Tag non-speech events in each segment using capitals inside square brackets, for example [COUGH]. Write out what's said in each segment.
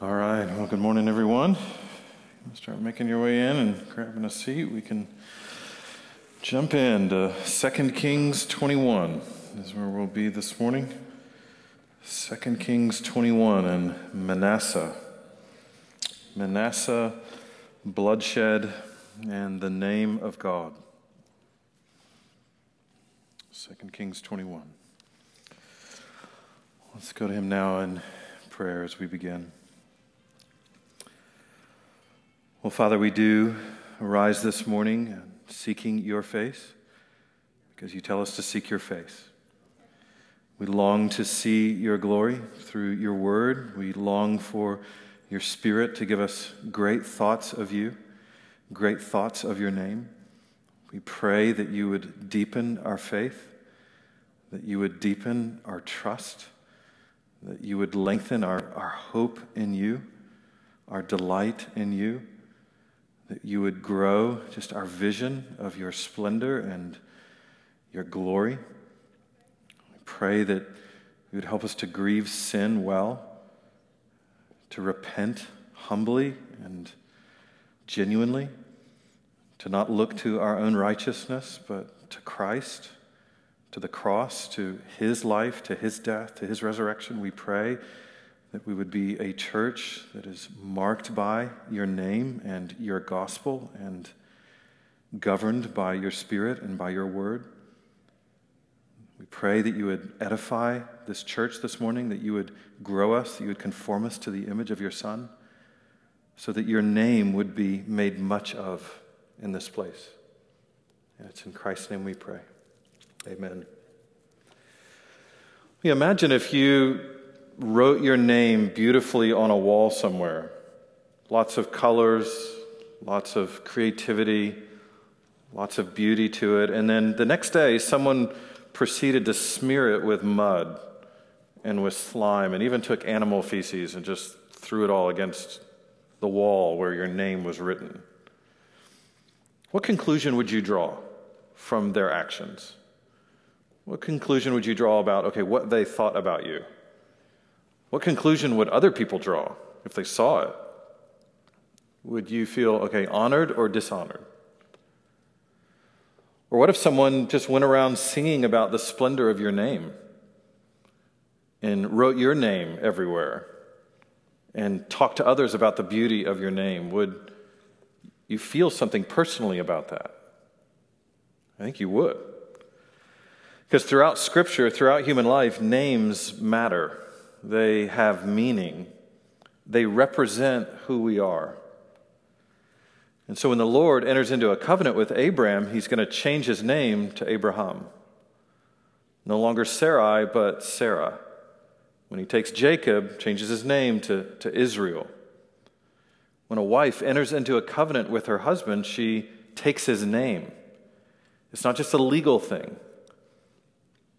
All right. Well, good morning, everyone. Start making your way in and grabbing a seat. We can jump into 2 Kings 21 is where we'll be this morning. 2 Kings 21 and Manasseh. Manasseh, bloodshed, and the name of God. 2 Kings 21. Let's go to him now in prayer as we begin. Well, Father, we do arise this morning seeking your face because you tell us to seek your face. We long to see your glory through your word. We long for your spirit to give us great thoughts of you, great thoughts of your name. We pray that you would deepen our faith, that you would deepen our trust, that you would lengthen our, our hope in you, our delight in you that you would grow just our vision of your splendor and your glory. We pray that you would help us to grieve sin well, to repent humbly and genuinely, to not look to our own righteousness, but to Christ, to the cross, to his life, to his death, to his resurrection. We pray that we would be a church that is marked by your name and your gospel and governed by your spirit and by your word. We pray that you would edify this church this morning, that you would grow us, that you would conform us to the image of your Son, so that your name would be made much of in this place. And it's in Christ's name we pray. Amen. We Imagine if you wrote your name beautifully on a wall somewhere. Lots of colors, lots of creativity, lots of beauty to it. And then the next day, someone proceeded to smear it with mud and with slime and even took animal feces and just threw it all against the wall where your name was written. What conclusion would you draw from their actions? What conclusion would you draw about, okay, what they thought about you? What conclusion would other people draw if they saw it? Would you feel, okay, honored or dishonored? Or what if someone just went around singing about the splendor of your name and wrote your name everywhere and talked to others about the beauty of your name? Would you feel something personally about that? I think you would. Because throughout Scripture, throughout human life, names matter they have meaning, they represent who we are. And so when the Lord enters into a covenant with Abraham, he's going to change his name to Abraham. No longer Sarai, but Sarah. When he takes Jacob, changes his name to, to Israel. When a wife enters into a covenant with her husband, she takes his name. It's not just a legal thing,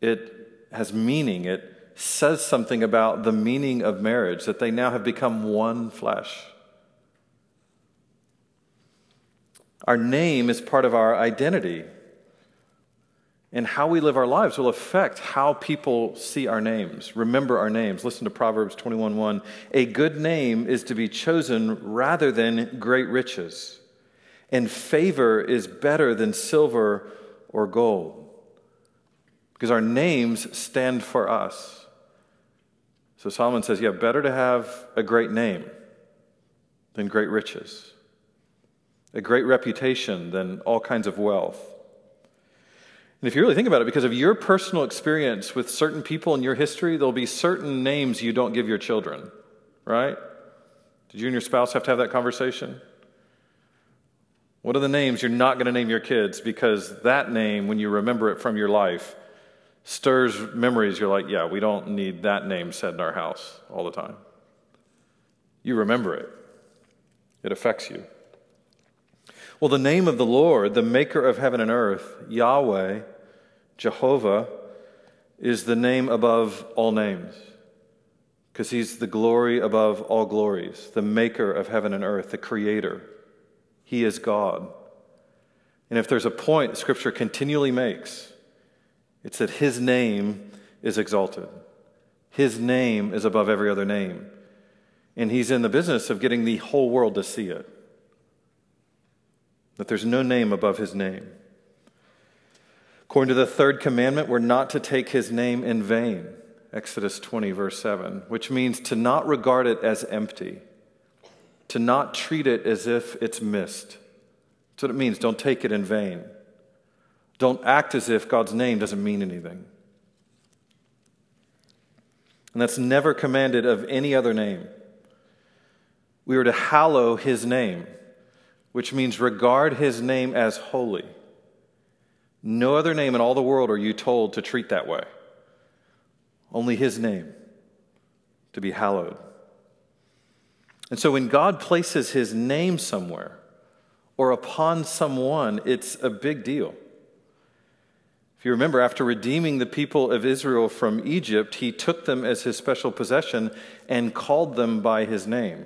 it has meaning. It says something about the meaning of marriage, that they now have become one flesh. Our name is part of our identity. And how we live our lives will affect how people see our names, remember our names. Listen to Proverbs 21:1. A good name is to be chosen rather than great riches, and favor is better than silver or gold. Because our names stand for us. So Solomon says, yeah, better to have a great name than great riches, a great reputation than all kinds of wealth. And if you really think about it, because of your personal experience with certain people in your history, there'll be certain names you don't give your children, right? Did you and your spouse have to have that conversation? What are the names you're not going to name your kids because that name, when you remember it from your life, stirs memories. You're like, yeah, we don't need that name said in our house all the time. You remember it, it affects you. Well, the name of the Lord, the maker of heaven and earth, Yahweh, Jehovah, is the name above all names because he's the glory above all glories, the maker of heaven and earth, the creator. He is God. And if there's a point Scripture continually makes, it's that his name is exalted. His name is above every other name. And he's in the business of getting the whole world to see it. That there's no name above his name. According to the third commandment, we're not to take his name in vain. Exodus 20, verse 7, which means to not regard it as empty, to not treat it as if it's missed. That's what it means. Don't take it in vain. Don't act as if God's name doesn't mean anything. And that's never commanded of any other name. We are to hallow his name, which means regard his name as holy. No other name in all the world are you told to treat that way. Only his name to be hallowed. And so when God places his name somewhere or upon someone, it's a big deal. If you remember, after redeeming the people of Israel from Egypt, he took them as his special possession and called them by his name.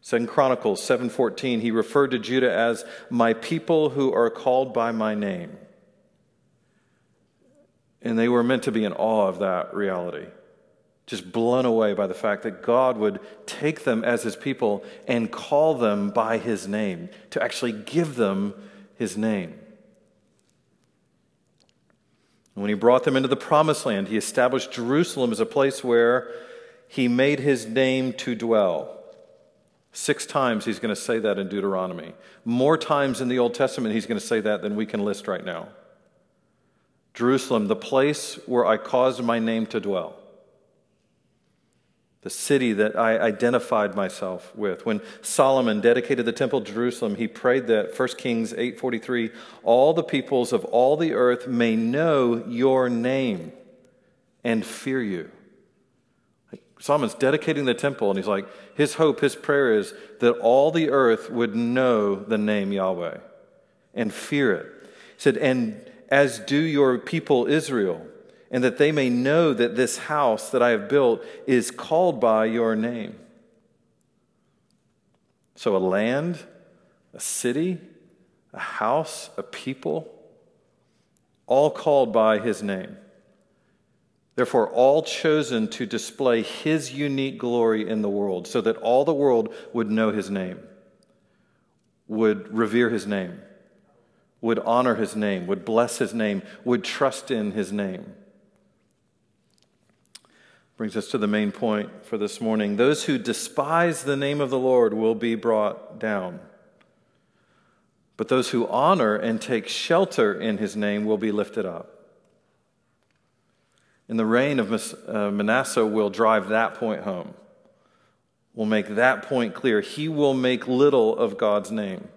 Second Chronicles 7:14 he referred to Judah as my people who are called by my name. And they were meant to be in awe of that reality, just blown away by the fact that God would take them as his people and call them by his name, to actually give them his name. When he brought them into the promised land, he established Jerusalem as a place where he made his name to dwell. Six times he's going to say that in Deuteronomy. More times in the Old Testament he's going to say that than we can list right now. Jerusalem, the place where I caused my name to dwell the city that I identified myself with. When Solomon dedicated the temple of Jerusalem, he prayed that 1 Kings 8:43, all the peoples of all the earth may know your name and fear you. Solomon's dedicating the temple and he's like his hope, his prayer is that all the earth would know the name Yahweh and fear it. He said, "And as do your people Israel, and that they may know that this house that I have built is called by your name. So, a land, a city, a house, a people, all called by his name. Therefore, all chosen to display his unique glory in the world, so that all the world would know his name, would revere his name, would honor his name, would bless his name, would trust in his name. Brings us to the main point for this morning. Those who despise the name of the Lord will be brought down. But those who honor and take shelter in his name will be lifted up. And the reign of uh, Manasseh will drive that point home, will make that point clear. He will make little of God's name.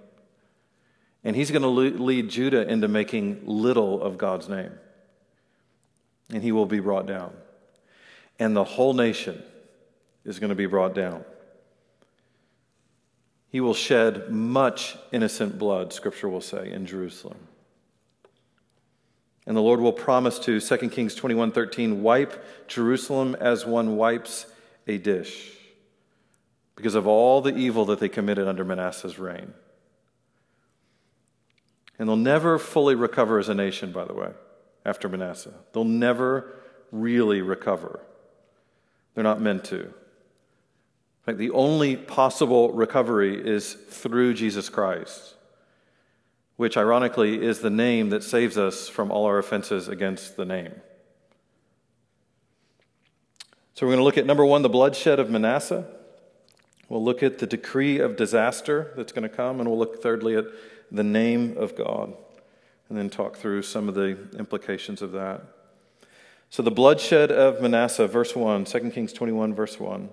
And he's going to lead Judah into making little of God's name. And he will be brought down and the whole nation is going to be brought down. He will shed much innocent blood, Scripture will say, in Jerusalem. And the Lord will promise to, 2 Kings 21 13, wipe Jerusalem as one wipes a dish because of all the evil that they committed under Manasseh's reign. And they'll never fully recover as a nation, by the way, after Manasseh. They'll never really recover. They're not meant to. In fact, the only possible recovery is through Jesus Christ, which ironically is the name that saves us from all our offenses against the name. So we're going to look at number one, the bloodshed of Manasseh. We'll look at the decree of disaster that's going to come, and we'll look thirdly at the name of God, and then talk through some of the implications of that. So the bloodshed of Manasseh, verse 1, 2 Kings 21, verse 1.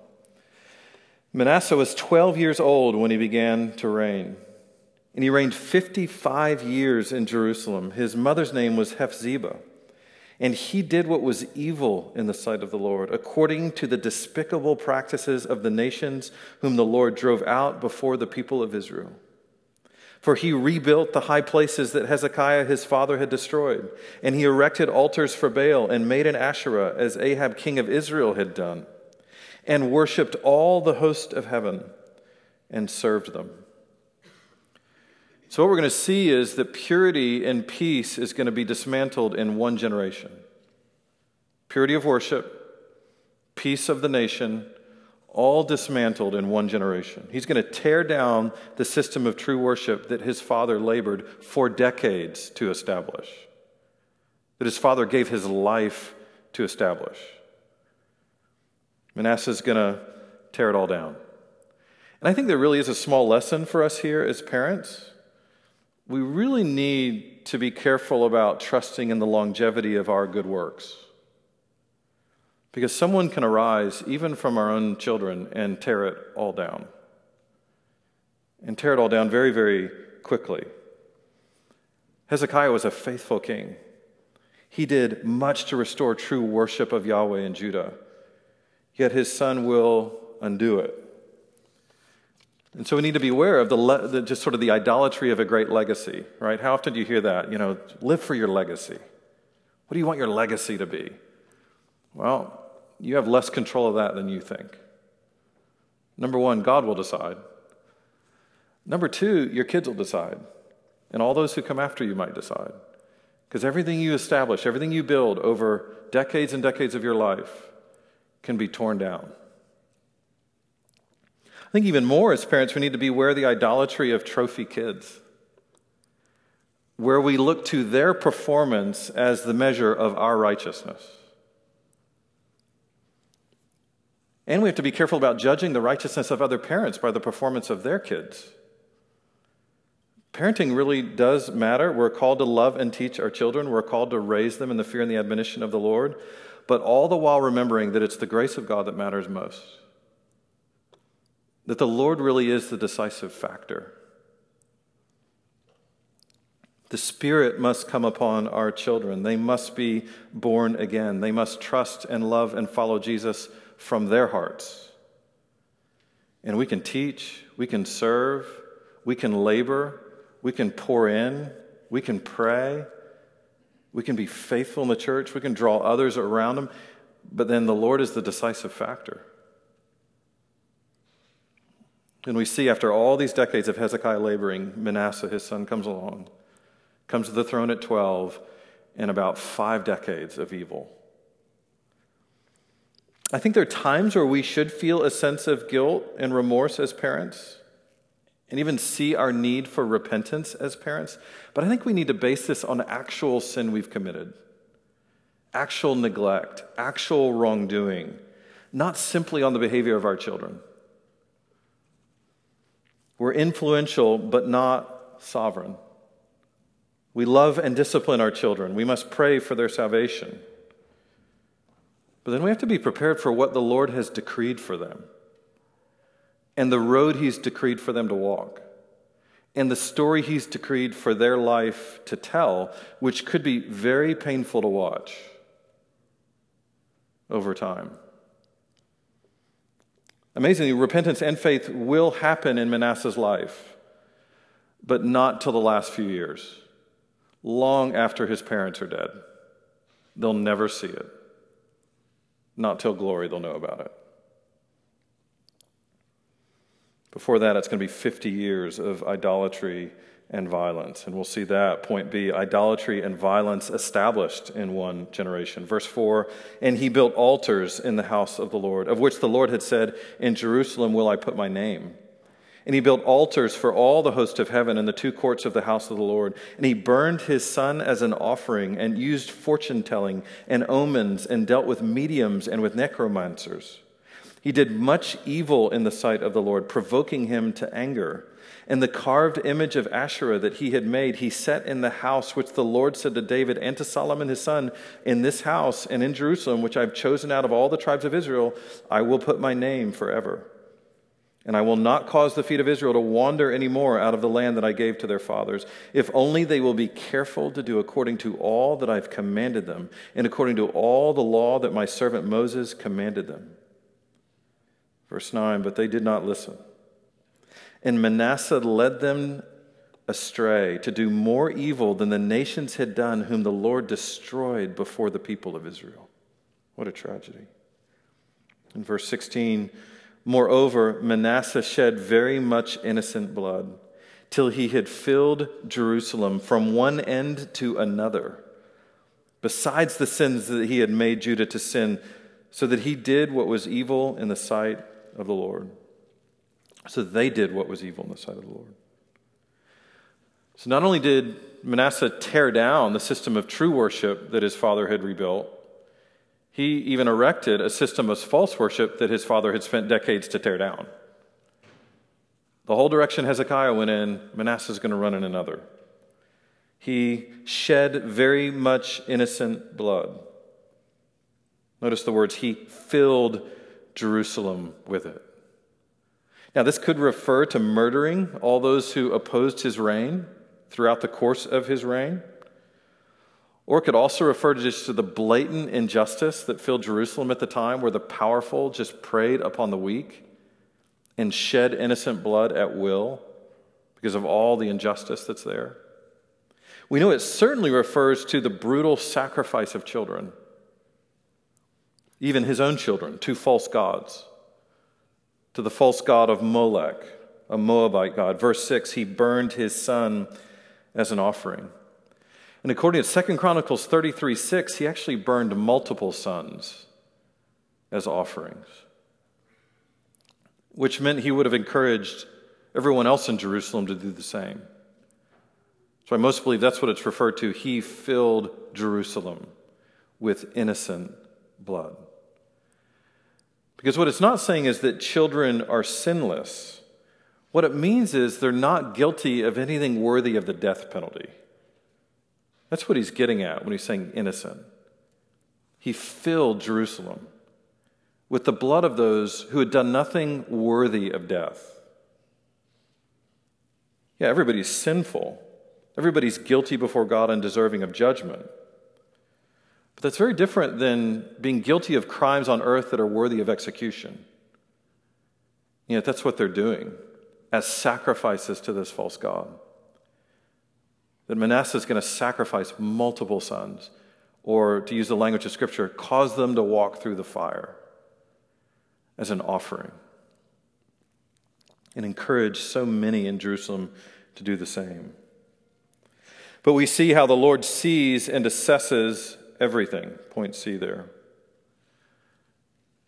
Manasseh was 12 years old when he began to reign, and he reigned 55 years in Jerusalem. His mother's name was Hephzibah, and he did what was evil in the sight of the Lord, according to the despicable practices of the nations whom the Lord drove out before the people of Israel. For he rebuilt the high places that Hezekiah his father had destroyed, and he erected altars for Baal and made an Asherah, as Ahab king of Israel had done, and worshipped all the host of heaven and served them. So, what we're going to see is that purity and peace is going to be dismantled in one generation. Purity of worship, peace of the nation, all dismantled in one generation. He's going to tear down the system of true worship that his father labored for decades to establish, that his father gave his life to establish. Manasseh is going to tear it all down. And I think there really is a small lesson for us here as parents. We really need to be careful about trusting in the longevity of our good works. Because someone can arise, even from our own children, and tear it all down. And tear it all down very, very quickly. Hezekiah was a faithful king. He did much to restore true worship of Yahweh in Judah. Yet his son will undo it. And so we need to be aware of the, le- the, just sort of the idolatry of a great legacy, right? How often do you hear that? You know, live for your legacy. What do you want your legacy to be? Well, you have less control of that than you think. Number one, God will decide. Number two, your kids will decide. And all those who come after you might decide. Because everything you establish, everything you build over decades and decades of your life can be torn down. I think even more as parents, we need to beware the idolatry of trophy kids, where we look to their performance as the measure of our righteousness. And we have to be careful about judging the righteousness of other parents by the performance of their kids. Parenting really does matter. We're called to love and teach our children. We're called to raise them in the fear and the admonition of the Lord, but all the while remembering that it's the grace of God that matters most that the Lord really is the decisive factor. The Spirit must come upon our children. They must be born again. They must trust and love and follow Jesus from their hearts. And we can teach, we can serve, we can labor, we can pour in, we can pray, we can be faithful in the church, we can draw others around them, but then the Lord is the decisive factor. And we see after all these decades of Hezekiah laboring, Manasseh, his son, comes along, comes to the throne at 12, in about five decades of evil. I think there are times where we should feel a sense of guilt and remorse as parents and even see our need for repentance as parents. But I think we need to base this on actual sin we've committed, actual neglect, actual wrongdoing, not simply on the behavior of our children. We're influential, but not sovereign. We love and discipline our children. We must pray for their salvation. But then we have to be prepared for what the Lord has decreed for them and the road He's decreed for them to walk and the story He's decreed for their life to tell, which could be very painful to watch over time. Amazingly, repentance and faith will happen in Manasseh's life, but not till the last few years, long after his parents are dead. They'll never see it. Not till glory they'll know about it. Before that, it's going to be 50 years of idolatry and violence. And we'll see that. Point B idolatry and violence established in one generation. Verse 4 And he built altars in the house of the Lord, of which the Lord had said, In Jerusalem will I put my name. And he built altars for all the host of heaven in the two courts of the house of the Lord. And he burned his son as an offering, and used fortune telling and omens, and dealt with mediums and with necromancers. He did much evil in the sight of the Lord, provoking him to anger. And the carved image of Asherah that he had made, he set in the house which the Lord said to David and to Solomon his son, In this house and in Jerusalem, which I've chosen out of all the tribes of Israel, I will put my name forever. And I will not cause the feet of Israel to wander any more out of the land that I gave to their fathers, if only they will be careful to do according to all that I've commanded them, and according to all the law that my servant Moses commanded them. Verse 9, but they did not listen. And Manasseh led them astray to do more evil than the nations had done, whom the Lord destroyed before the people of Israel. What a tragedy. In verse 16, moreover, Manasseh shed very much innocent blood till he had filled Jerusalem from one end to another, besides the sins that he had made Judah to sin, so that he did what was evil in the sight of the Lord. So they did what was evil in the sight of the Lord. So not only did Manasseh tear down the system of true worship that his father had rebuilt, he even erected a system of false worship that his father had spent decades to tear down. The whole direction Hezekiah went in, Manasseh is going to run in another. He shed very much innocent blood. Notice the words, he filled Jerusalem with it. Now, this could refer to murdering all those who opposed his reign throughout the course of his reign. Or it could also refer to just to the blatant injustice that filled Jerusalem at the time, where the powerful just preyed upon the weak and shed innocent blood at will because of all the injustice that's there. We know it certainly refers to the brutal sacrifice of children, even his own children, to false gods, to the false god of Molech, a Moabite god. Verse 6 he burned his son as an offering. And according to 2 Chronicles 33 6, he actually burned multiple sons as offerings which meant he would have encouraged everyone else in Jerusalem to do the same. So I most believe that's what it's referred to. He filled Jerusalem with innocent blood. Because what it's not saying is that children are sinless. What it means is they're not guilty of anything worthy of the death penalty. That's what he's getting at when he's saying innocent. He filled Jerusalem with the blood of those who had done nothing worthy of death. Yeah, everybody's sinful. Everybody's guilty before God and deserving of judgment. But that's very different than being guilty of crimes on earth that are worthy of execution. Yet that's what they're doing as sacrifices to this false God. That Manasseh is going to sacrifice multiple sons, or to use the language of Scripture, cause them to walk through the fire as an offering and encourage so many in Jerusalem to do the same. But we see how the Lord sees and assesses everything. Point C there.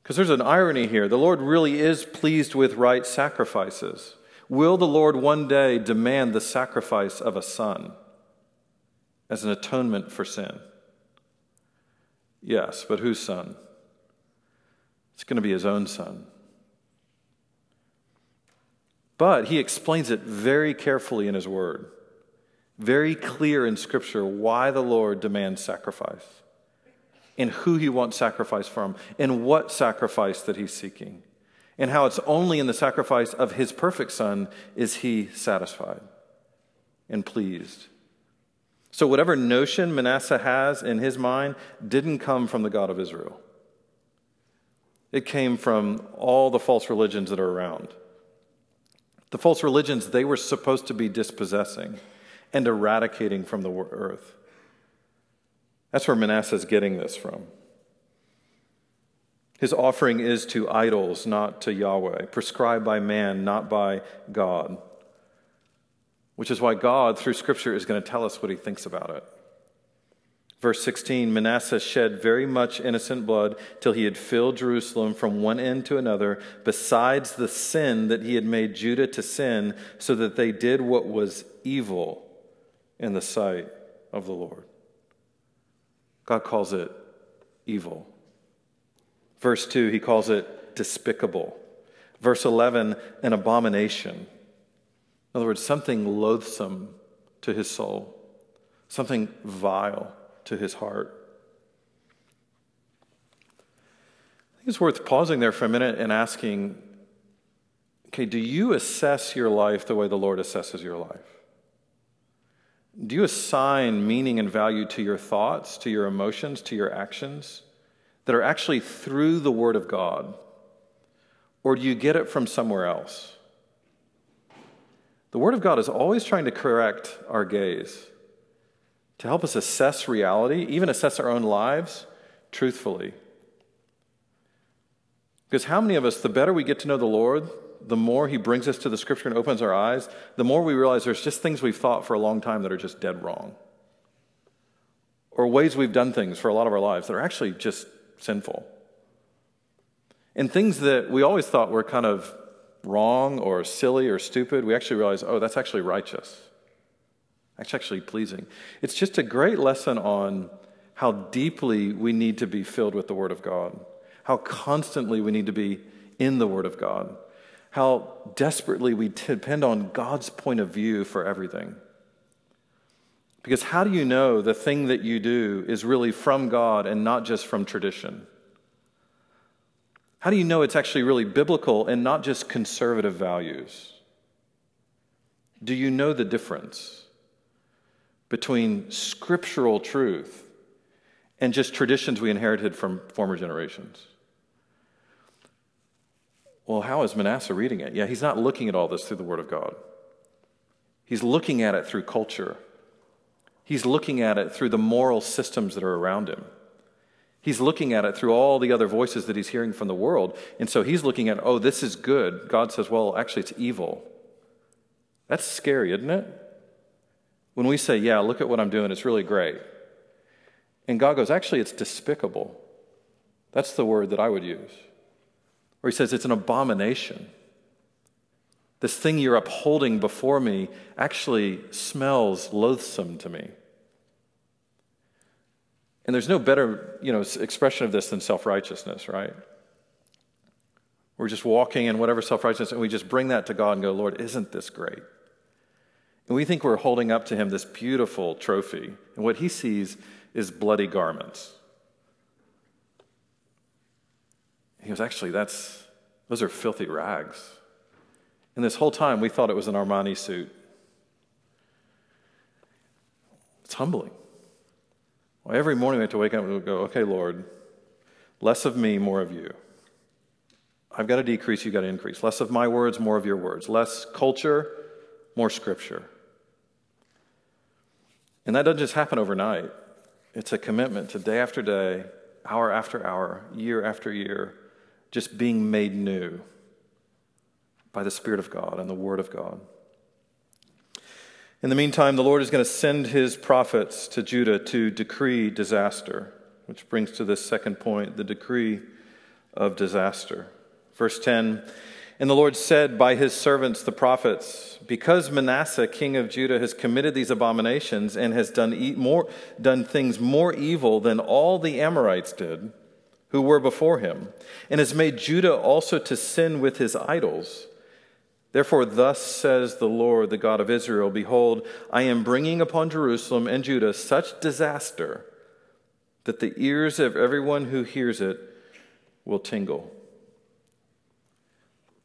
Because there's an irony here. The Lord really is pleased with right sacrifices. Will the Lord one day demand the sacrifice of a son as an atonement for sin? Yes, but whose son? It's going to be his own son. But he explains it very carefully in his word, very clear in Scripture why the Lord demands sacrifice, and who he wants sacrifice from, and what sacrifice that he's seeking, and how it's only in the sacrifice of his perfect son is he satisfied and pleased. So, whatever notion Manasseh has in his mind didn't come from the God of Israel. It came from all the false religions that are around. The false religions they were supposed to be dispossessing and eradicating from the earth. That's where Manasseh is getting this from. His offering is to idols, not to Yahweh, prescribed by man, not by God. Which is why God, through Scripture, is going to tell us what he thinks about it. Verse 16 Manasseh shed very much innocent blood till he had filled Jerusalem from one end to another, besides the sin that he had made Judah to sin, so that they did what was evil in the sight of the Lord. God calls it evil. Verse 2, he calls it despicable. Verse 11, an abomination. In other words, something loathsome to his soul, something vile to his heart. I think it's worth pausing there for a minute and asking okay, do you assess your life the way the Lord assesses your life? Do you assign meaning and value to your thoughts, to your emotions, to your actions that are actually through the Word of God? Or do you get it from somewhere else? The Word of God is always trying to correct our gaze to help us assess reality, even assess our own lives truthfully. Because how many of us, the better we get to know the Lord, the more He brings us to the Scripture and opens our eyes, the more we realize there's just things we've thought for a long time that are just dead wrong. Or ways we've done things for a lot of our lives that are actually just sinful. And things that we always thought were kind of wrong or silly or stupid, we actually realize, oh, that's actually righteous. That's actually pleasing. It's just a great lesson on how deeply we need to be filled with the Word of God, how constantly we need to be in the Word of God, how desperately we depend on God's point of view for everything. Because how do you know the thing that you do is really from God and not just from tradition? How do you know it's actually really biblical and not just conservative values? Do you know the difference between scriptural truth and just traditions we inherited from former generations? Well, how is Manasseh reading it? Yeah, he's not looking at all this through the Word of God. He's looking at it through culture He's looking at it through the moral systems that are around him. He's looking at it through all the other voices that he's hearing from the world. And so he's looking at, oh, this is good. God says, well, actually, it's evil. That's scary, isn't it? When we say, yeah, look at what I'm doing, it's really great. And God goes, actually, it's despicable. That's the word that I would use. Or he says, it's an abomination. This thing you're upholding before me actually smells loathsome to me. And there's no better, you know, expression of this than self-righteousness, right? We're just walking in whatever self-righteousness and we just bring that to God and go, "Lord, isn't this great?" And we think we're holding up to him this beautiful trophy, and what he sees is bloody garments. He goes, "Actually, that's those are filthy rags." And this whole time, we thought it was an Armani suit. It's humbling. Well, every morning we have to wake up and go, okay, Lord, less of me, more of you. I've got to decrease, you've got to increase. Less of my words, more of your words. Less culture, more scripture. And that doesn't just happen overnight, it's a commitment to day after day, hour after hour, year after year, just being made new by the Spirit of God and the Word of God. In the meantime, the Lord is going to send his prophets to Judah to decree disaster, which brings to this second point the decree of disaster. Verse 10 And the Lord said by his servants, the prophets, Because Manasseh, king of Judah, has committed these abominations and has done, more, done things more evil than all the Amorites did, who were before him, and has made Judah also to sin with his idols Therefore, thus says the Lord, the God of Israel Behold, I am bringing upon Jerusalem and Judah such disaster that the ears of everyone who hears it will tingle.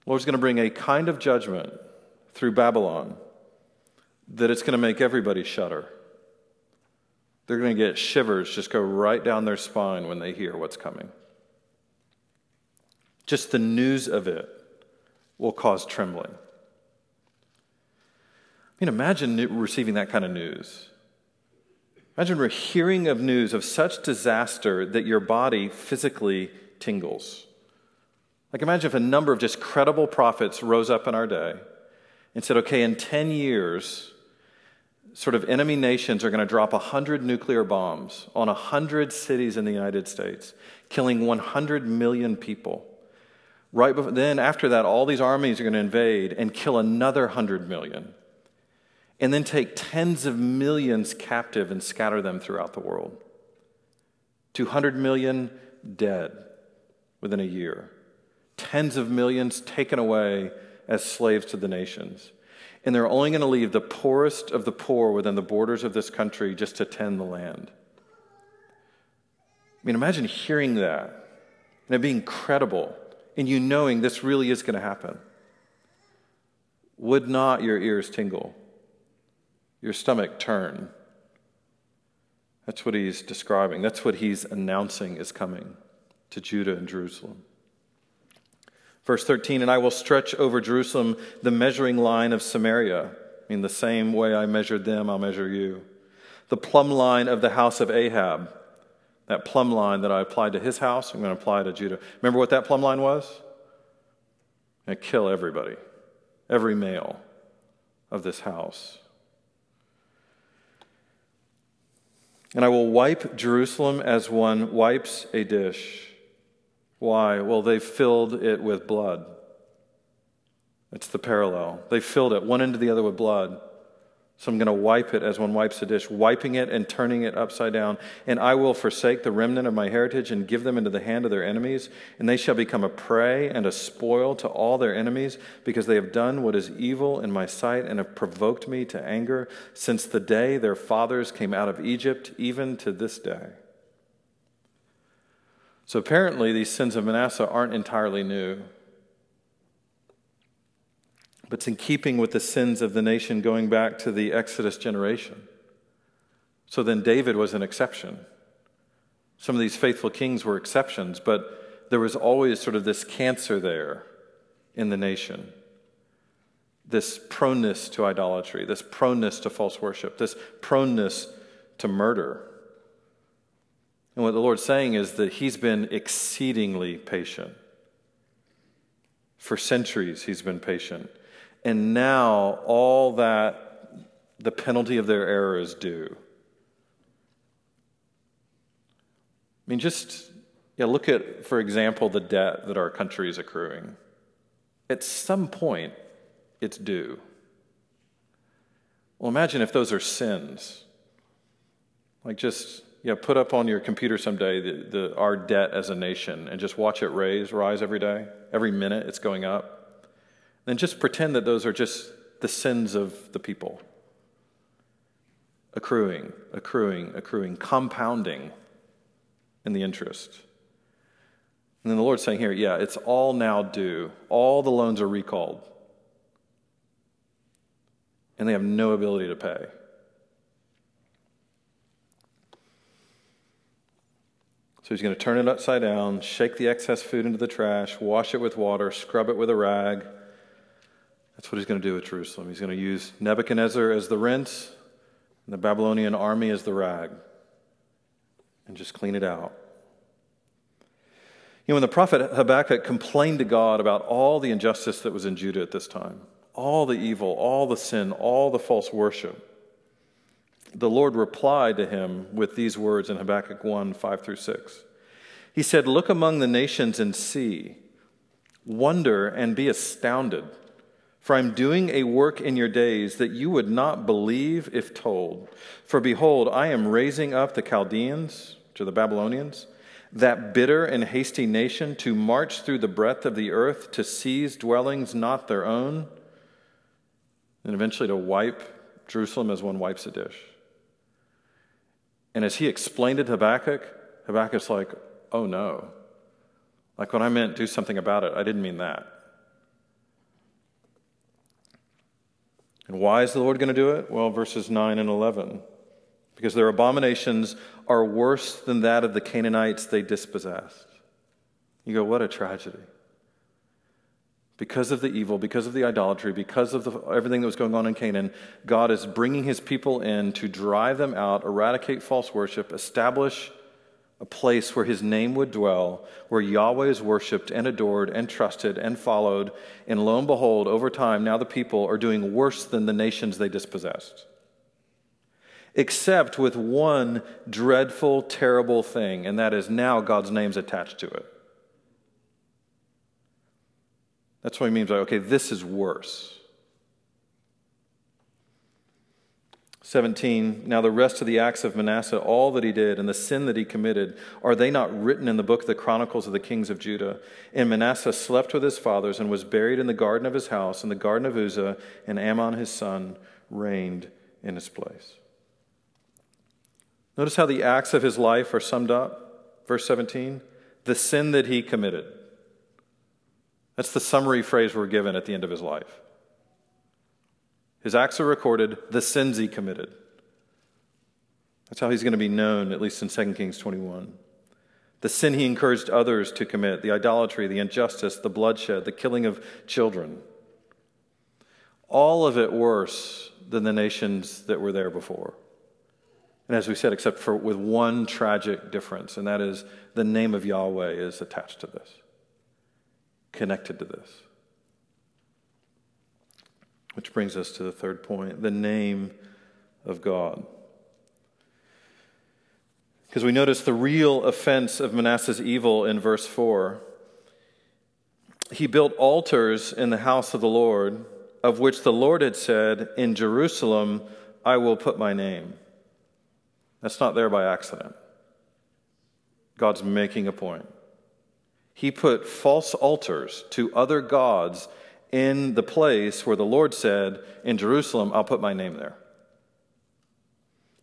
The Lord's going to bring a kind of judgment through Babylon that it's going to make everybody shudder. They're going to get shivers just go right down their spine when they hear what's coming. Just the news of it will cause trembling. Mean, imagine receiving that kind of news. Imagine we're hearing of news of such disaster that your body physically tingles. Like, imagine if a number of just credible prophets rose up in our day and said, okay, in 10 years, sort of enemy nations are going to drop 100 nuclear bombs on 100 cities in the United States, killing 100 million people. Right before, then, after that, all these armies are going to invade and kill another 100 million. And then take tens of millions captive and scatter them throughout the world. 200 million dead within a year. Tens of millions taken away as slaves to the nations. And they're only going to leave the poorest of the poor within the borders of this country just to tend the land. I mean, imagine hearing that and it being credible and you knowing this really is going to happen, would not your ears tingle, your stomach turn? That's what he's describing. That's what he's announcing is coming to Judah and Jerusalem. Verse 13, and I will stretch over Jerusalem the measuring line of Samaria. I mean, the same way I measured them, I'll measure you. The plumb line of the house of Ahab that plumb line that I applied to his house, I'm going to apply to Judah. Remember what that plumb line was? And kill everybody, every male of this house. And I will wipe Jerusalem as one wipes a dish. Why? Well, they filled it with blood. It's the parallel. They filled it one end to the other with blood. So I'm going to wipe it as one wipes a dish, wiping it and turning it upside down. And I will forsake the remnant of my heritage and give them into the hand of their enemies. And they shall become a prey and a spoil to all their enemies, because they have done what is evil in my sight and have provoked me to anger since the day their fathers came out of Egypt, even to this day. So apparently, these sins of Manasseh aren't entirely new but it's in keeping with the sins of the nation going back to the Exodus generation. So then David was an exception. Some of these faithful kings were exceptions, but there was always sort of this cancer there in the nation. This proneness to idolatry, this proneness to false worship, this proneness to murder. And what the Lord's saying is that He's been exceedingly patient. For centuries, He's been patient. And now all that the penalty of their error is due. I mean, just yeah, look at, for example, the debt that our country is accruing. At some point, it's due. Well, imagine if those are sins. Like, just yeah, put up on your computer someday the, the, our debt as a nation and just watch it raise, rise every day. Every minute it's going up then just pretend that those are just the sins of the people. Accruing, accruing, accruing, compounding in the interest. And then the Lord's saying here, yeah, it's all now due. All the loans are recalled. And they have no ability to pay. So he's going to turn it upside down, shake the excess food into the trash, wash it with water, scrub it with a rag that's what he's going to do with Jerusalem. He's going to use Nebuchadnezzar as the rinse and the Babylonian army as the rag and just clean it out. You know, when the prophet Habakkuk complained to God about all the injustice that was in Judah at this time, all the evil, all the sin, all the false worship, the Lord replied to him with these words in Habakkuk 1 5 through 6. He said, Look among the nations and see, wonder and be astounded. For I'm doing a work in your days that you would not believe if told. For behold, I am raising up the Chaldeans, to the Babylonians, that bitter and hasty nation, to march through the breadth of the earth, to seize dwellings not their own, and eventually to wipe Jerusalem as one wipes a dish. And as he explained it to Habakkuk, Habakkuk's like, oh no. Like when I meant do something about it, I didn't mean that. And why is the Lord going to do it? Well, verses 9 and 11. Because their abominations are worse than that of the Canaanites they dispossessed. You go, what a tragedy. Because of the evil, because of the idolatry, because of the, everything that was going on in Canaan, God is bringing his people in to drive them out, eradicate false worship, establish a place where his name would dwell, where Yahweh is worshiped and adored and trusted and followed. And lo and behold, over time, now the people are doing worse than the nations they dispossessed. Except with one dreadful, terrible thing, and that is now God's name's attached to it. That's what he means by, okay, this is worse. 17 Now the rest of the acts of Manasseh, all that he did, and the sin that he committed, are they not written in the book of the Chronicles of the kings of Judah? And Manasseh slept with his fathers and was buried in the garden of his house, in the garden of Uzzah, and Amon his son reigned in his place. Notice how the acts of his life are summed up. Verse 17 the sin that he committed. That's the summary phrase we're given at the end of his life. His acts are recorded, the sins he committed. That's how he's going to be known, at least in 2 Kings 21. The sin he encouraged others to commit, the idolatry, the injustice, the bloodshed, the killing of children. All of it worse than the nations that were there before. And as we said, except for with one tragic difference, and that is the name of Yahweh is attached to this, connected to this. Which brings us to the third point the name of God. Because we notice the real offense of Manasseh's evil in verse 4. he built altars in the house of the Lord, of which the Lord had said, In Jerusalem I will put my name. That's not there by accident. God's making a point. He put false altars to other gods in the place where the Lord said, In Jerusalem, I'll put my name there.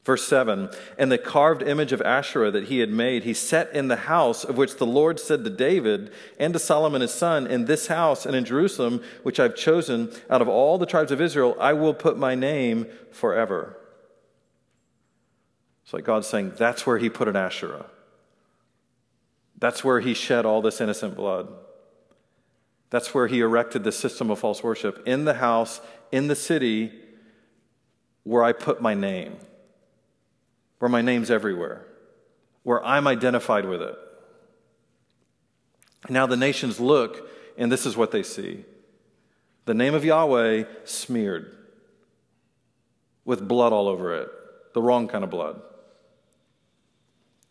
Verse 7 And the carved image of Asherah that he had made, he set in the house of which the Lord said to David and to Solomon his son, In this house and in Jerusalem, which I've chosen out of all the tribes of Israel, I will put my name forever. It's like God saying, That's where he put an Asherah. That's where he shed all this innocent blood. That's where he erected the system of false worship in the house, in the city where I put my name, where my name's everywhere, where I'm identified with it. Now the nations look, and this is what they see the name of Yahweh smeared with blood all over it, the wrong kind of blood,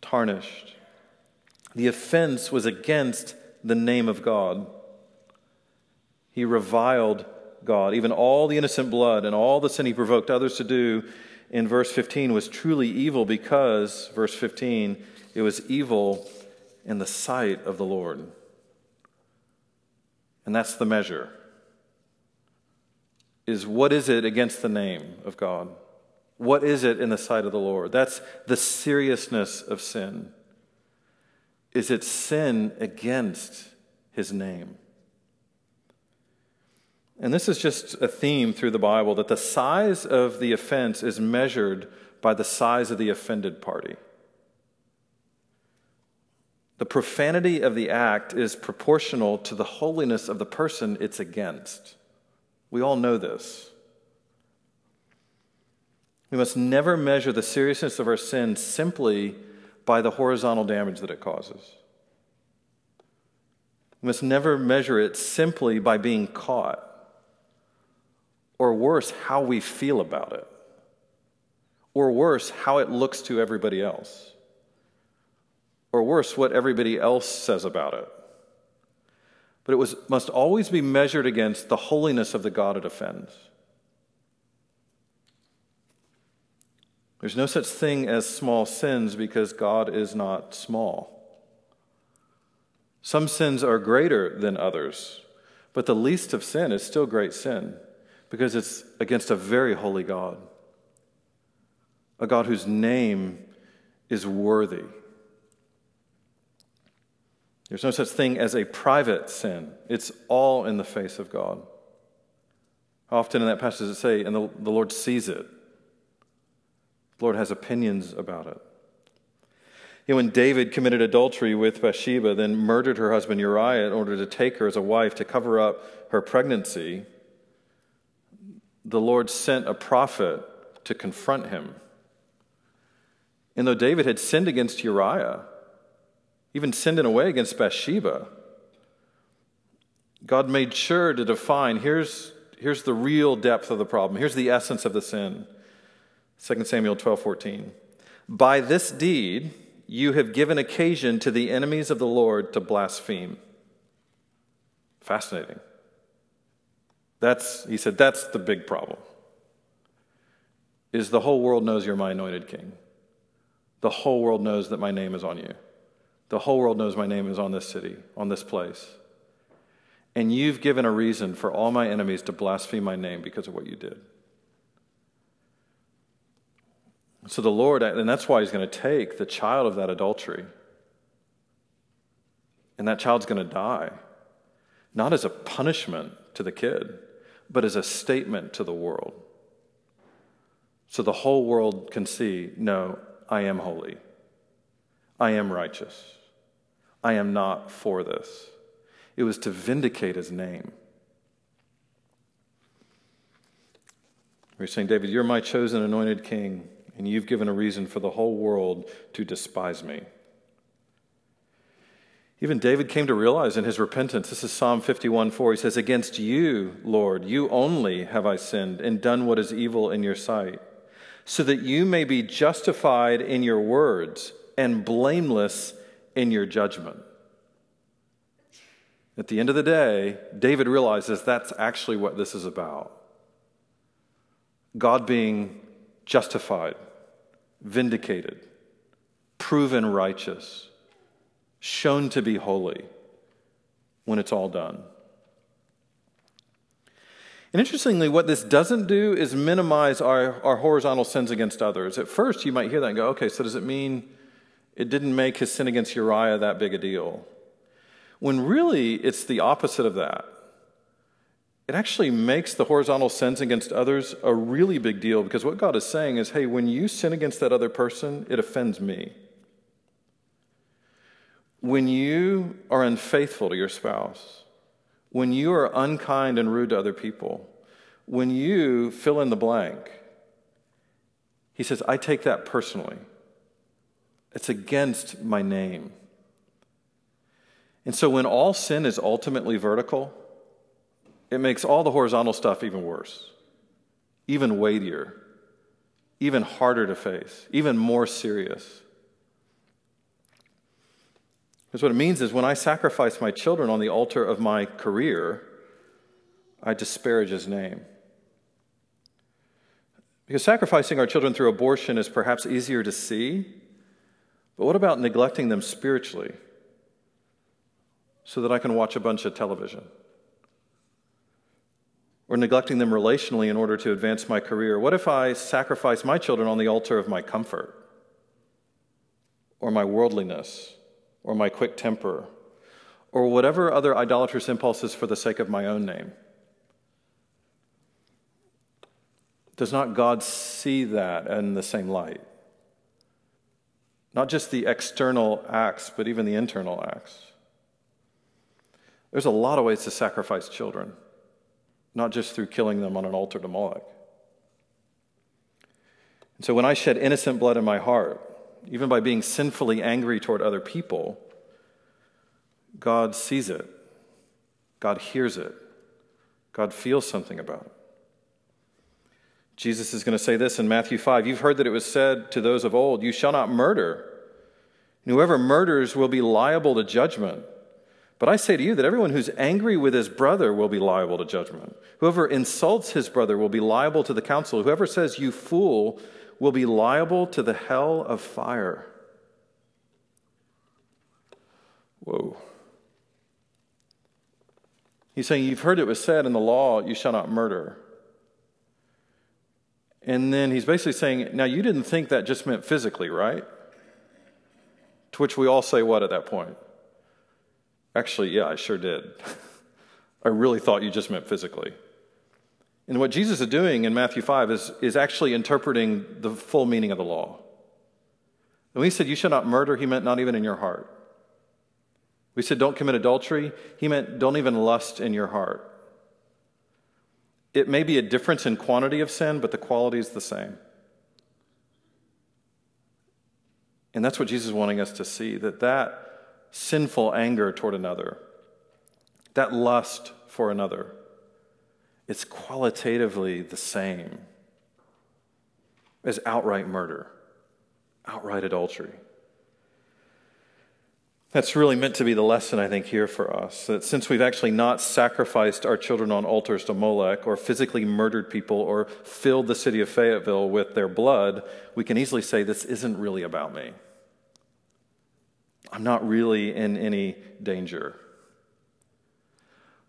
tarnished. The offense was against the name of God. He reviled God. Even all the innocent blood and all the sin he provoked others to do in verse 15 was truly evil because, verse 15, it was evil in the sight of the Lord. And that's the measure. Is what is it against the name of God? What is it in the sight of the Lord? That's the seriousness of sin. Is it sin against his name? And this is just a theme through the Bible that the size of the offense is measured by the size of the offended party. The profanity of the act is proportional to the holiness of the person it's against. We all know this. We must never measure the seriousness of our sin simply by the horizontal damage that it causes. We must never measure it simply by being caught or worse, how we feel about it, or worse, how it looks to everybody else, or worse, what everybody else says about it. But it was, must always be measured against the holiness of the God it offends. There's no such thing as small sins because God is not small. Some sins are greater than others, but the least of sin is still great sin because it's against a very holy God, a God whose name is worthy. There's no such thing as a private sin, it's all in the face of God. Often in that passage it say, and the, the Lord sees it. The Lord has opinions about it. You know, when David committed adultery with Bathsheba, then murdered her husband Uriah in order to take her as a wife to cover up her pregnancy, the Lord sent a prophet to confront him. And though David had sinned against Uriah, even sinned in a way against Bathsheba, God made sure to define here's, here's the real depth of the problem, here's the essence of the sin. 2 Samuel 12 14. By this deed, you have given occasion to the enemies of the Lord to blaspheme. Fascinating. That's, he said, that's the big problem. Is the whole world knows you're my anointed king. The whole world knows that my name is on you. The whole world knows my name is on this city, on this place. And you've given a reason for all my enemies to blaspheme my name because of what you did. So the Lord, and that's why he's going to take the child of that adultery, and that child's going to die, not as a punishment to the kid, but as a statement to the world. So the whole world can see no, I am holy. I am righteous. I am not for this. It was to vindicate his name. We're saying, David, you're my chosen anointed king, and you've given a reason for the whole world to despise me. Even David came to realize in his repentance, this is Psalm 51 4, he says, Against you, Lord, you only have I sinned and done what is evil in your sight, so that you may be justified in your words and blameless in your judgment. At the end of the day, David realizes that's actually what this is about God being justified, vindicated, proven righteous, shown to be holy when it's all done. And interestingly, what this doesn't do is minimize our, our horizontal sins against others. At first, you might hear that and go, okay, so does it mean it didn't make his sin against Uriah that big a deal? When really, it's the opposite of that. It actually makes the horizontal sins against others a really big deal because what God is saying is hey, when you sin against that other person, it offends me. When you are unfaithful to your spouse, when you are unkind and rude to other people, when you fill in the blank, he says, I take that personally. It's against my name. And so when all sin is ultimately vertical, it makes all the horizontal stuff even worse, even weightier, even harder to face, even more serious. Because what it means is when I sacrifice my children on the altar of my career, I disparage his name. Because sacrificing our children through abortion is perhaps easier to see, but what about neglecting them spiritually? so that I can watch a bunch of television. Or neglecting them relationally in order to advance my career. What if I sacrifice my children on the altar of my comfort, or my worldliness, or my quick temper, or whatever other idolatrous impulses for the sake of my own name? Does not God see that in the same light? Not just the external acts, but even the internal acts. There's a lot of ways to sacrifice children, not just through killing them on an altar to Moloch. And so when I shed innocent blood in my heart, even by being sinfully angry toward other people, God sees it, God hears it, God feels something about it. Jesus is going to say this in Matthew 5 You've heard that it was said to those of old, You shall not murder. And whoever murders will be liable to judgment. But I say to you that everyone who's angry with his brother will be liable to judgment. Whoever insults his brother will be liable to the council. Whoever says, You fool, will be liable to the hell of fire. Whoa. He's saying, You've heard it was said in the law, you shall not murder. And then he's basically saying, Now you didn't think that just meant physically, right? To which we all say, What at that point? Actually, yeah, I sure did. [LAUGHS] I really thought you just meant physically. And what Jesus is doing in Matthew 5 is, is actually interpreting the full meaning of the law. When he said, You shall not murder, he meant not even in your heart. We said, Don't commit adultery, he meant don't even lust in your heart. It may be a difference in quantity of sin, but the quality is the same. And that's what Jesus is wanting us to see that that sinful anger toward another, that lust for another, it's qualitatively the same as outright murder, outright adultery. That's really meant to be the lesson, I think, here for us. That since we've actually not sacrificed our children on altars to Molech, or physically murdered people, or filled the city of Fayetteville with their blood, we can easily say, This isn't really about me. I'm not really in any danger.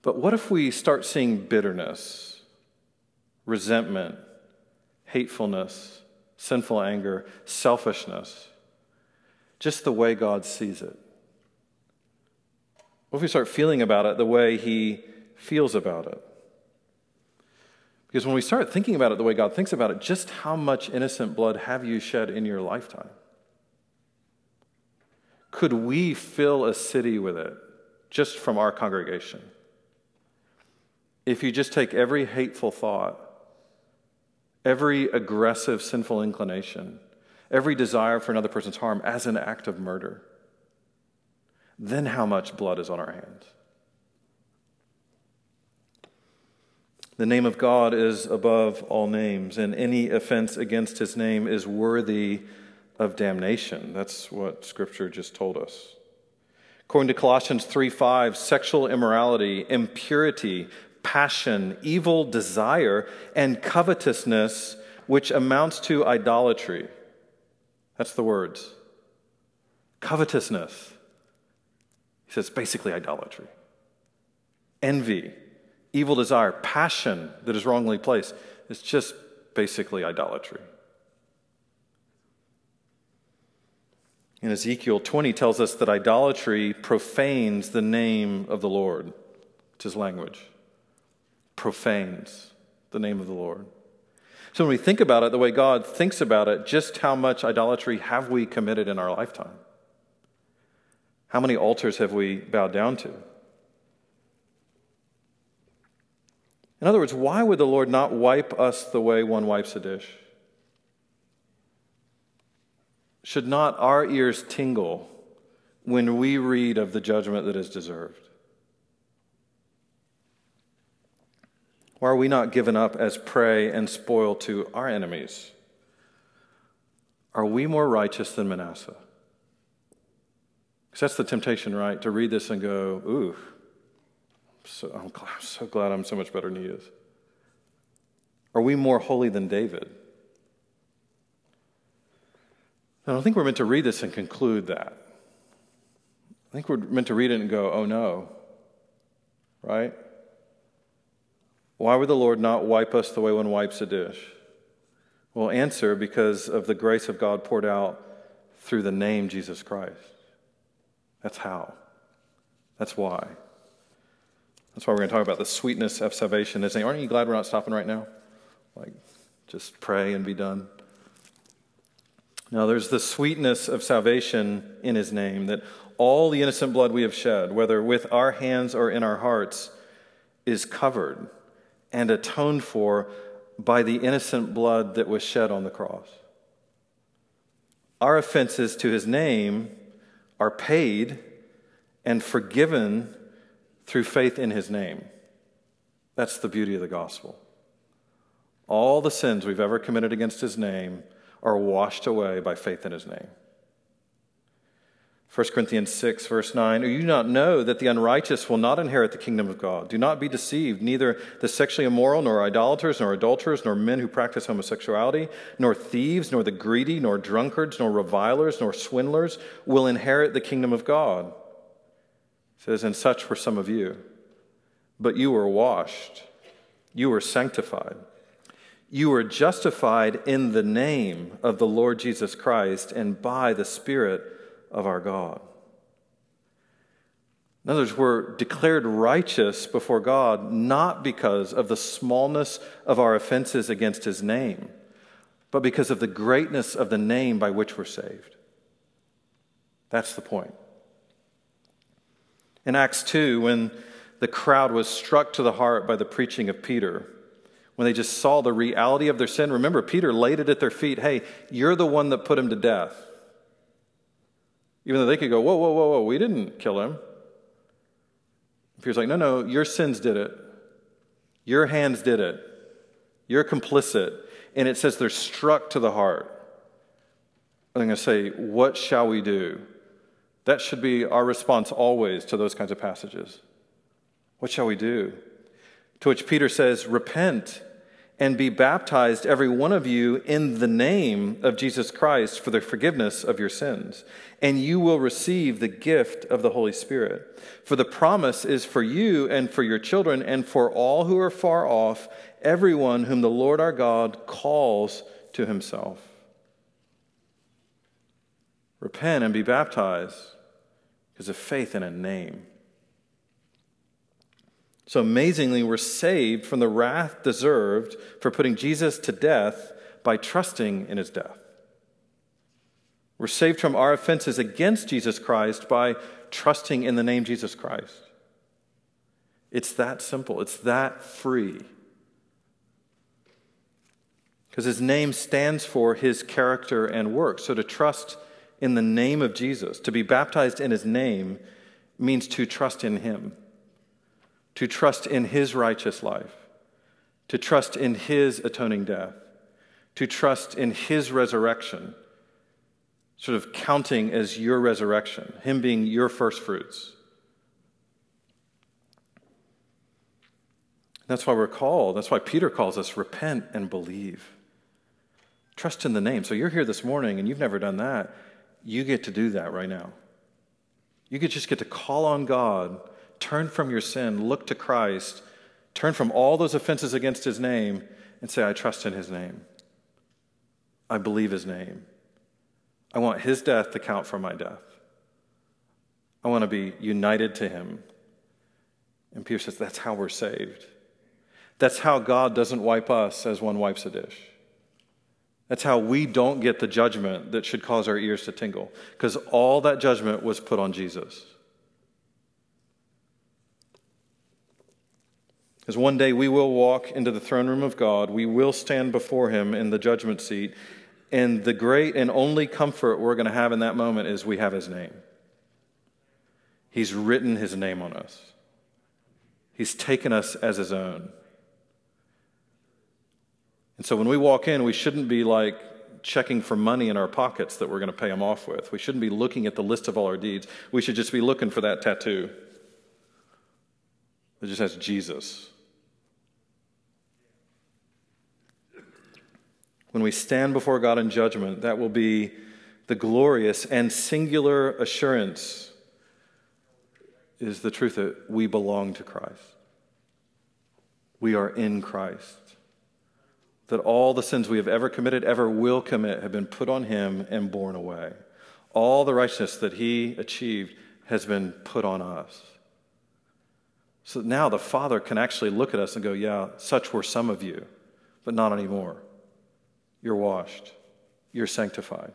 But what if we start seeing bitterness, resentment, hatefulness, sinful anger, selfishness, just the way God sees it? What if we start feeling about it the way He feels about it? Because when we start thinking about it the way God thinks about it, just how much innocent blood have you shed in your lifetime? Could we fill a city with it just from our congregation? If you just take every hateful thought, every aggressive sinful inclination, every desire for another person's harm as an act of murder, then how much blood is on our hands? The name of God is above all names, and any offense against his name is worthy of damnation. That's what Scripture just told us. According to Colossians 3 5, sexual immorality, impurity, passion, evil desire, and covetousness, which amounts to idolatry. That's the words. Covetousness. He says basically idolatry. Envy, evil desire, passion that is wrongly placed. It's just basically idolatry. In Ezekiel 20 tells us that idolatry profanes the name of the Lord. It's his language. Profanes the name of the Lord. So when we think about it the way God thinks about it, just how much idolatry have we committed in our lifetime? How many altars have we bowed down to? In other words, why would the Lord not wipe us the way one wipes a dish? Should not our ears tingle when we read of the judgment that is deserved? Why are we not given up as prey and spoil to our enemies? Are we more righteous than Manasseh? Because that's the temptation, right? To read this and go, ooh, so, I'm, I'm so glad I'm so much better than he is. Are we more holy than David? I don't think we're meant to read this and conclude that. I think we're meant to read it and go, oh no. Right? Why would the Lord not wipe us the way one wipes a dish? Well, answer because of the grace of God poured out through the name Jesus Christ. That's how. That's why. That's why we're going to talk about the sweetness of salvation. Is aren't you glad we're not stopping right now? Like, just pray and be done. Now, there's the sweetness of salvation in his name that all the innocent blood we have shed, whether with our hands or in our hearts, is covered and atoned for by the innocent blood that was shed on the cross. Our offenses to his name are paid and forgiven through faith in his name. That's the beauty of the gospel. All the sins we've ever committed against his name are washed away by faith in his name. 1 Corinthians 6, verse 9, Do you not know that the unrighteous will not inherit the kingdom of God? Do not be deceived. Neither the sexually immoral, nor idolaters, nor adulterers, nor men who practice homosexuality, nor thieves, nor the greedy, nor drunkards, nor revilers, nor swindlers will inherit the kingdom of God. It says, And such were some of you. But you were washed, you were sanctified, you were justified in the name of the Lord Jesus Christ and by the Spirit of our God. In other words, we're declared righteous before God not because of the smallness of our offenses against his name, but because of the greatness of the name by which we're saved. That's the point. In Acts 2, when the crowd was struck to the heart by the preaching of Peter, when they just saw the reality of their sin, remember, Peter laid it at their feet hey, you're the one that put him to death. Even though they could go, whoa, whoa, whoa, whoa, we didn't kill him. Peter's like, no, no, your sins did it. Your hands did it. You're complicit. And it says they're struck to the heart. I'm going to say, what shall we do? That should be our response always to those kinds of passages. What shall we do? To which Peter says, repent and be baptized, every one of you, in the name of Jesus Christ for the forgiveness of your sins. And you will receive the gift of the Holy Spirit. For the promise is for you and for your children and for all who are far off, everyone whom the Lord our God calls to himself. Repent and be baptized because of faith in a name. So amazingly, we're saved from the wrath deserved for putting Jesus to death by trusting in his death. We're saved from our offenses against Jesus Christ by trusting in the name Jesus Christ. It's that simple, it's that free. Because his name stands for his character and work. So to trust in the name of Jesus, to be baptized in his name, means to trust in him to trust in his righteous life, to trust in his atoning death, to trust in his resurrection, sort of counting as your resurrection, Him being your first fruits. That's why we're called, that's why Peter calls us repent and believe. Trust in the name. So you're here this morning and you've never done that. You get to do that right now. You could just get to call on God, turn from your sin, look to Christ, turn from all those offenses against his name, and say, I trust in his name. I believe his name. I want his death to count for my death. I want to be united to him. And Peter says that's how we're saved. That's how God doesn't wipe us as one wipes a dish. That's how we don't get the judgment that should cause our ears to tingle, because all that judgment was put on Jesus. Because one day we will walk into the throne room of God, we will stand before Him in the judgment seat, and the great and only comfort we're going to have in that moment is we have his name. He's written his name on us, he's taken us as his own. And so when we walk in, we shouldn't be like checking for money in our pockets that we're going to pay him off with. We shouldn't be looking at the list of all our deeds. We should just be looking for that tattoo that just has Jesus When we stand before God in judgment, that will be the glorious and singular assurance is the truth that we belong to Christ. We are in Christ. That all the sins we have ever committed, ever will commit, have been put on Him and borne away. All the righteousness that He achieved has been put on us. So now the Father can actually look at us and go, Yeah, such were some of you, but not anymore. You're washed. You're sanctified.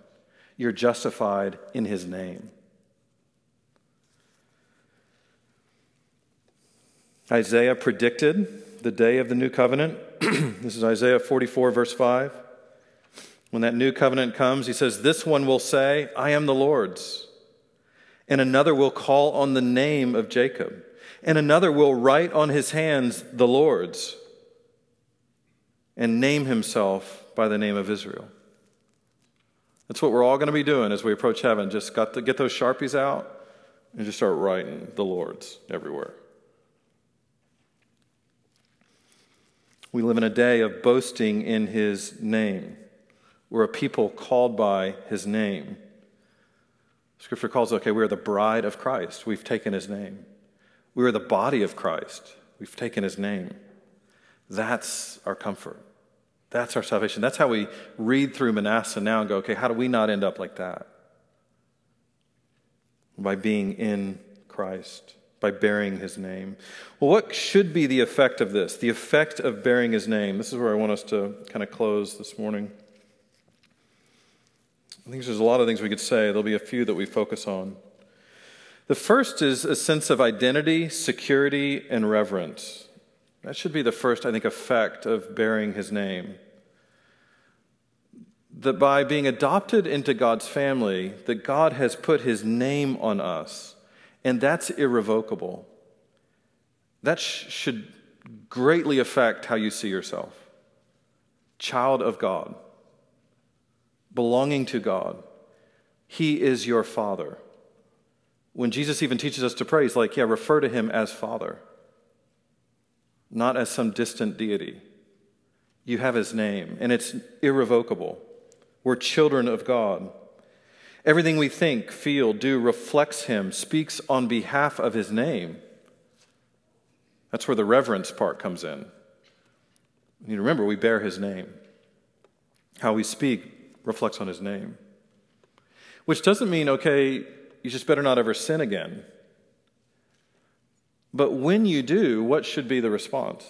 You're justified in his name. Isaiah predicted the day of the new covenant. [CLEARS THROAT] this is Isaiah 44, verse 5. When that new covenant comes, he says, This one will say, I am the Lord's. And another will call on the name of Jacob. And another will write on his hands the Lord's and name himself by the name of Israel. That's what we're all going to be doing as we approach heaven. Just got to get those Sharpies out and just start writing the Lord's everywhere. We live in a day of boasting in his name. We're a people called by his name. Scripture calls, okay, we are the bride of Christ. We've taken his name. We are the body of Christ. We've taken his name. That's our comfort. That's our salvation. That's how we read through Manasseh now and go, okay, how do we not end up like that? By being in Christ, by bearing his name. Well, what should be the effect of this? The effect of bearing his name. This is where I want us to kind of close this morning. I think there's a lot of things we could say. There'll be a few that we focus on. The first is a sense of identity, security, and reverence. That should be the first, I think, effect of bearing his name that by being adopted into God's family, that God has put his name on us, and that's irrevocable. That sh- should greatly affect how you see yourself. Child of God, belonging to God, He is your Father. When Jesus even teaches us to pray, He's like, yeah, refer to Him as Father, not as some distant deity. You have His name, and it's irrevocable. We're children of God. Everything we think, feel, do reflects Him, speaks on behalf of His name. That's where the reverence part comes in. You need to remember, we bear His name. How we speak reflects on His name. Which doesn't mean, okay, you just better not ever sin again. But when you do, what should be the response?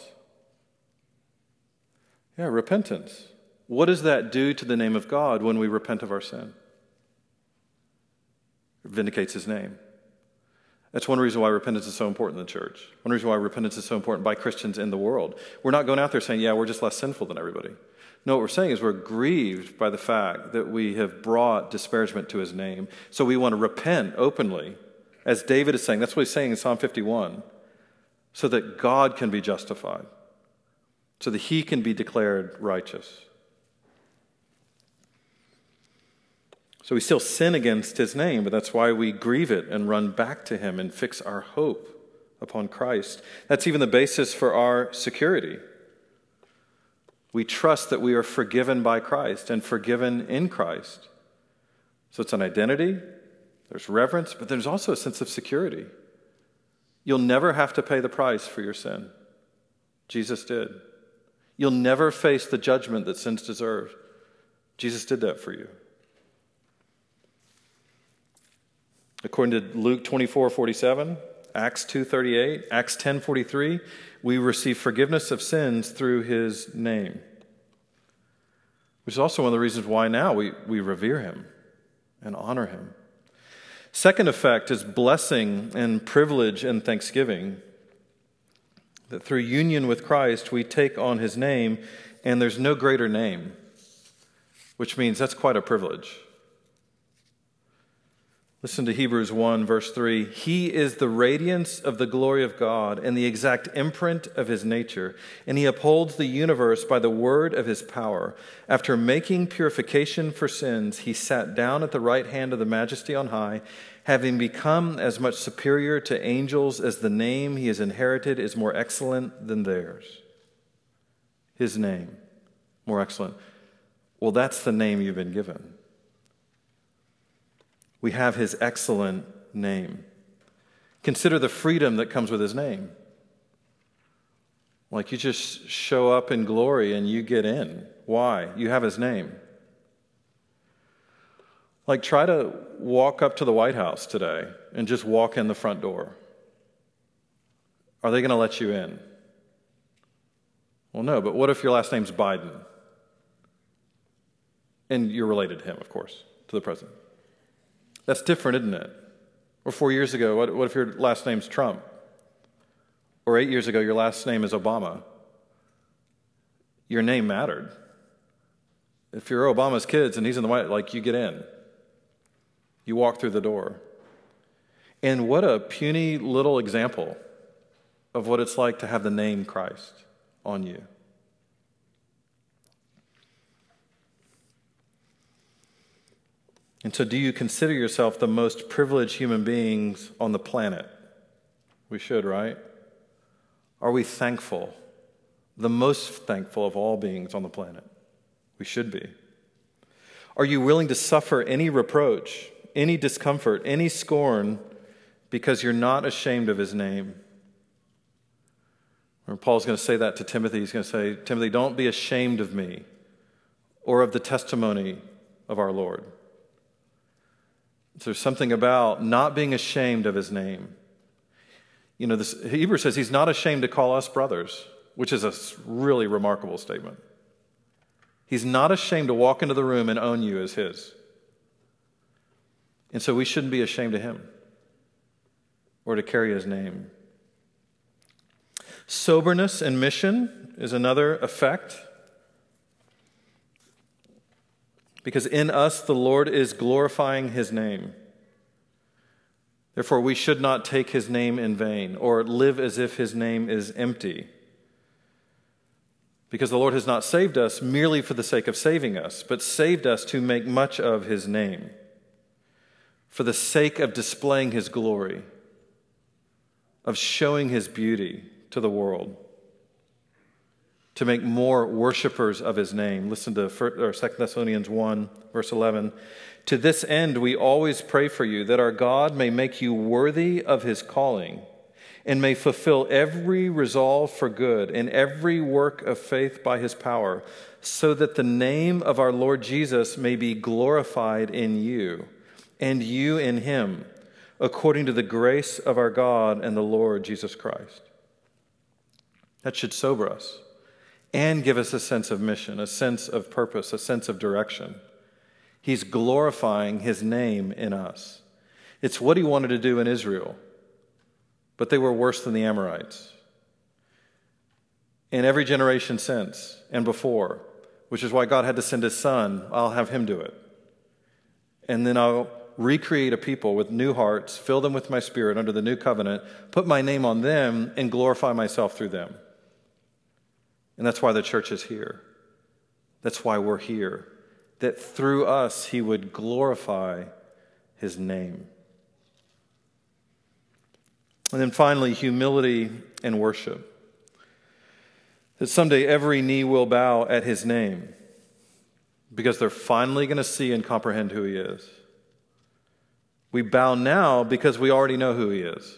Yeah, repentance. What does that do to the name of God when we repent of our sin? It vindicates his name. That's one reason why repentance is so important in the church. One reason why repentance is so important by Christians in the world. We're not going out there saying, yeah, we're just less sinful than everybody. No, what we're saying is we're grieved by the fact that we have brought disparagement to his name. So we want to repent openly, as David is saying. That's what he's saying in Psalm 51, so that God can be justified, so that he can be declared righteous. So we still sin against his name, but that's why we grieve it and run back to him and fix our hope upon Christ. That's even the basis for our security. We trust that we are forgiven by Christ and forgiven in Christ. So it's an identity, there's reverence, but there's also a sense of security. You'll never have to pay the price for your sin. Jesus did. You'll never face the judgment that sins deserve. Jesus did that for you. According to Luke 24 47, Acts 2:38, Acts 10:43, we receive forgiveness of sins through his name. Which is also one of the reasons why now we, we revere him and honor him. Second effect is blessing and privilege and thanksgiving. That through union with Christ, we take on his name, and there's no greater name, which means that's quite a privilege. Listen to Hebrews 1, verse 3. He is the radiance of the glory of God and the exact imprint of his nature, and he upholds the universe by the word of his power. After making purification for sins, he sat down at the right hand of the majesty on high, having become as much superior to angels as the name he has inherited is more excellent than theirs. His name, more excellent. Well, that's the name you've been given we have his excellent name. Consider the freedom that comes with his name. Like you just show up in glory and you get in. Why? You have his name. Like try to walk up to the White House today and just walk in the front door. Are they going to let you in? Well, no, but what if your last name's Biden? And you're related to him, of course, to the president. That's different, isn't it? Or four years ago, what, what if your last name's Trump? Or eight years ago, your last name is Obama? Your name mattered. If you're Obama's kids and he's in the White, like you get in, you walk through the door. And what a puny little example of what it's like to have the name Christ on you. And so, do you consider yourself the most privileged human beings on the planet? We should, right? Are we thankful? The most thankful of all beings on the planet? We should be. Are you willing to suffer any reproach, any discomfort, any scorn because you're not ashamed of his name? Paul's going to say that to Timothy. He's going to say, Timothy, don't be ashamed of me or of the testimony of our Lord. There's something about not being ashamed of his name. You know, this, Hebrew says he's not ashamed to call us brothers, which is a really remarkable statement. He's not ashamed to walk into the room and own you as his. And so we shouldn't be ashamed of him or to carry his name. Soberness and mission is another effect because in us the Lord is glorifying his name. Therefore, we should not take his name in vain or live as if his name is empty. Because the Lord has not saved us merely for the sake of saving us, but saved us to make much of his name, for the sake of displaying his glory, of showing his beauty to the world to make more worshipers of his name. Listen to 2 Thessalonians 1, verse 11. To this end, we always pray for you that our God may make you worthy of his calling and may fulfill every resolve for good and every work of faith by his power, so that the name of our Lord Jesus may be glorified in you and you in him, according to the grace of our God and the Lord Jesus Christ. That should sober us and give us a sense of mission, a sense of purpose, a sense of direction. He's glorifying his name in us. It's what he wanted to do in Israel, but they were worse than the Amorites. In every generation since and before, which is why God had to send his son, I'll have him do it. And then I'll recreate a people with new hearts, fill them with my spirit under the new covenant, put my name on them, and glorify myself through them. And that's why the church is here. That's why we're here. that through us he would glorify his name. And then finally, humility and worship. That someday every knee will bow at his name because they're finally going to see and comprehend who he is. We bow now because we already know who he is.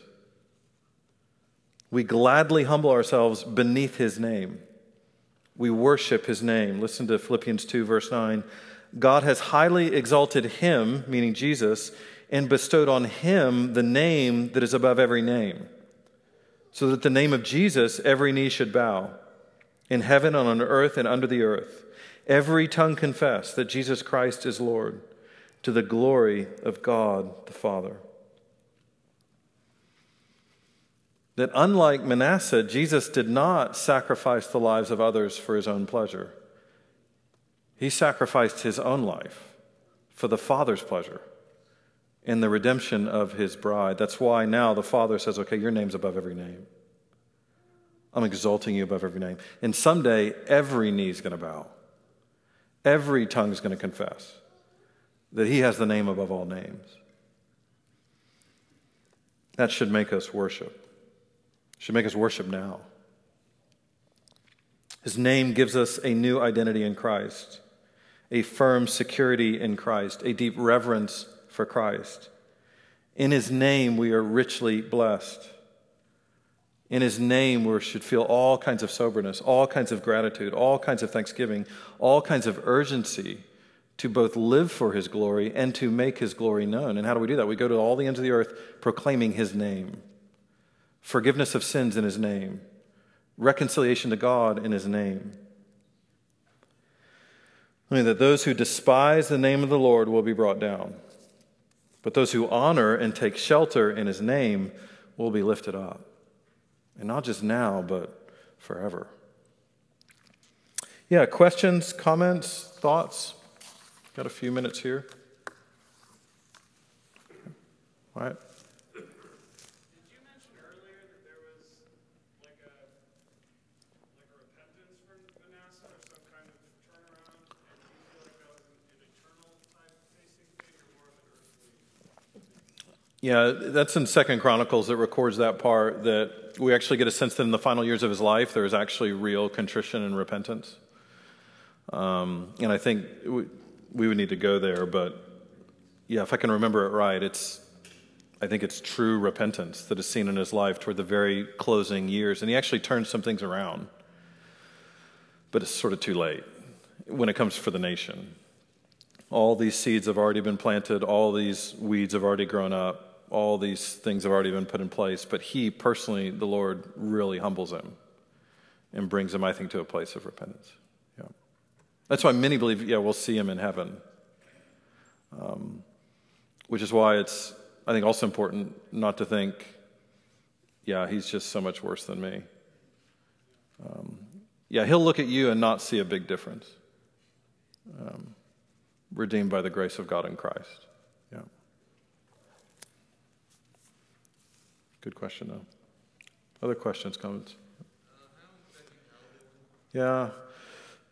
We gladly humble ourselves beneath his name. We worship his name. Listen to Philippians 2, verse 9. God has highly exalted him, meaning Jesus, and bestowed on him the name that is above every name, so that the name of Jesus every knee should bow, in heaven and on earth and under the earth. Every tongue confess that Jesus Christ is Lord, to the glory of God the Father. That unlike Manasseh, Jesus did not sacrifice the lives of others for his own pleasure. He sacrificed his own life for the Father's pleasure in the redemption of his bride. That's why now the Father says, okay, your name's above every name. I'm exalting you above every name. And someday, every knee's going to bow, every tongue's going to confess that he has the name above all names. That should make us worship should make us worship now. His name gives us a new identity in Christ, a firm security in Christ, a deep reverence for Christ. In his name, we are richly blessed. In his name, we should feel all kinds of soberness, all kinds of gratitude, all kinds of thanksgiving, all kinds of urgency to both live for his glory and to make his glory known. And how do we do that? We go to all the ends of the earth proclaiming his name forgiveness of sins in his name, reconciliation to God in his name. Only that those who despise the name of the Lord will be brought down, but those who honor and take shelter in his name will be lifted up. And not just now, but forever. Yeah, questions, comments, thoughts? Got a few minutes here. All right. Yeah, that's in Second Chronicles that records that part that we actually get a sense that in the final years of his life there is actually real contrition and repentance. Um, and I think we, we would need to go there, but yeah, if I can remember it right, it's I think it's true repentance that is seen in his life toward the very closing years, and he actually turns some things around. But it's sort of too late when it comes for the nation. All these seeds have already been planted, all these weeds have already grown up all these things have already been put in place, but he personally, the Lord, really humbles him and brings him, I think, to a place of repentance. Yeah. That's why many believe, yeah, we'll see him in heaven. Um, which is why it's, I think, also important not to think, yeah, he's just so much worse than me. Um, yeah, he'll look at you and not see a big difference. Um, redeemed by the grace of God in Christ. Good question, though. Other questions, comments? Yeah.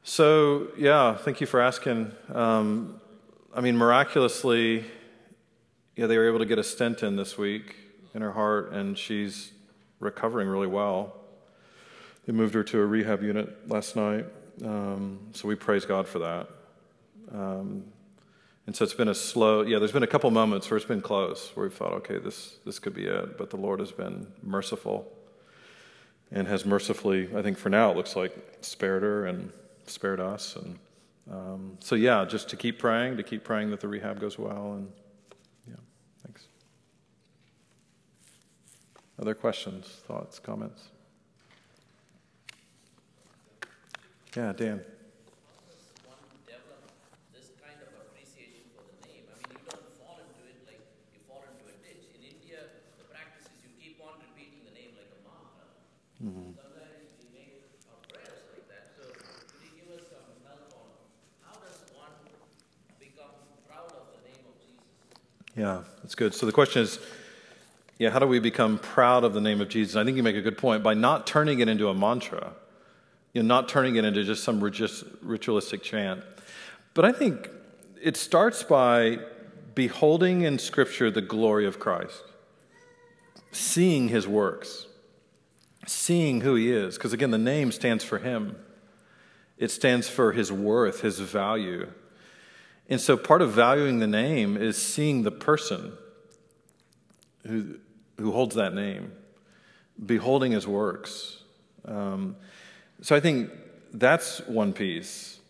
So, yeah, thank you for asking. Um, I mean, miraculously, yeah, they were able to get a stent in this week in her heart, and she's recovering really well. They moved her to a rehab unit last night, um, so we praise God for that. Um, and so it's been a slow, yeah, there's been a couple moments where it's been close, where we thought, okay, this, this could be it. But the Lord has been merciful and has mercifully, I think for now it looks like, spared her and spared us. And um, so, yeah, just to keep praying, to keep praying that the rehab goes well. And yeah, thanks. Other questions, thoughts, comments? Yeah, Dan. Yeah, that's good. So the question is, yeah, how do we become proud of the name of Jesus? I think you make a good point by not turning it into a mantra, you know, not turning it into just some ritualistic chant. But I think it starts by beholding in Scripture the glory of Christ, seeing his works, seeing who he is. Because again, the name stands for him, it stands for his worth, his value. And so part of valuing the name is seeing the person who, who holds that name, beholding his works. Um, so I think that's one piece.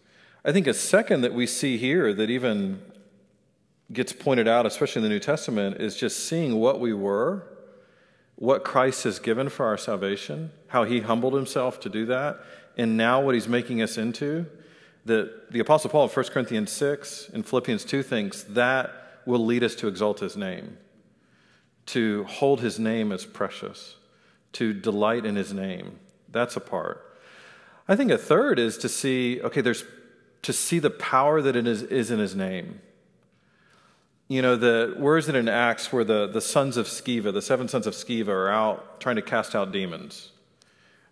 I think a second that we see here that even gets pointed out, especially in the New Testament, is just seeing what we were, what Christ has given for our salvation, how he humbled himself to do that, and now what he's making us into. That the Apostle Paul in 1 Corinthians 6 and Philippians 2 thinks that will lead us to exalt his name, to hold his name as precious, to delight in his name. That's a part. I think a third is to see, okay, there's to see the power that it is, is in his name. You know, the where is it in Acts where the, the sons of Sceva, the seven sons of Sceva, are out trying to cast out demons.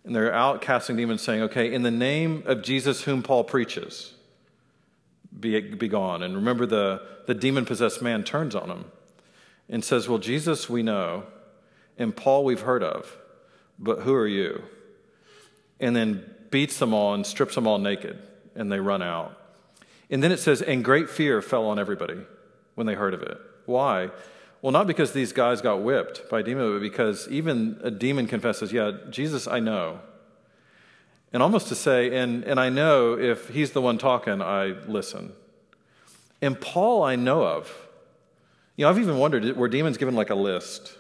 And they're out casting demons, saying, okay, in the name of Jesus whom Paul preaches, be, be gone. And remember, the, the demon possessed man turns on him and says, Well, Jesus we know, and Paul we've heard of, but who are you? And then beats them all and strips them all naked, and they run out. And then it says, and great fear fell on everybody when they heard of it. Why? Well, not because these guys got whipped by a demon, but because even a demon confesses, Yeah, Jesus, I know. And almost to say, and, and I know if he's the one talking, I listen. And Paul, I know of. You know, I've even wondered were demons given like a list?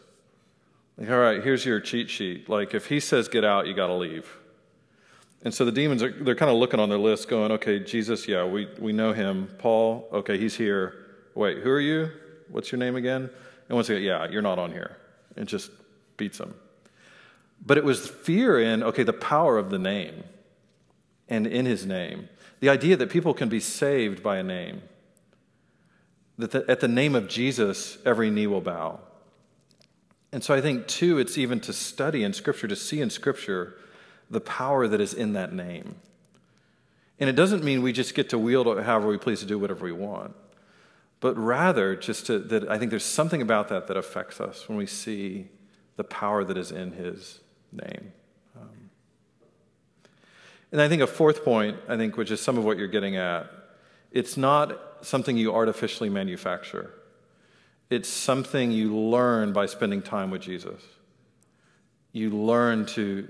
Like, all right, here's your cheat sheet. Like, if he says get out, you got to leave. And so the demons are they're kind of looking on their list, going, okay, Jesus, yeah, we, we know him. Paul, okay, he's here. Wait, who are you? What's your name again? And once again, yeah, you're not on here. It just beats them. But it was fear in, okay, the power of the name and in his name. The idea that people can be saved by a name. That the, at the name of Jesus, every knee will bow. And so I think, too, it's even to study in Scripture, to see in Scripture the power that is in that name. And it doesn't mean we just get to wield it however we please to do whatever we want, but rather just to, that I think there's something about that that affects us when we see the power that is in his name. Um, and I think a fourth point, I think, which is some of what you're getting at, it's not something you artificially manufacture. It's something you learn by spending time with Jesus. You learn to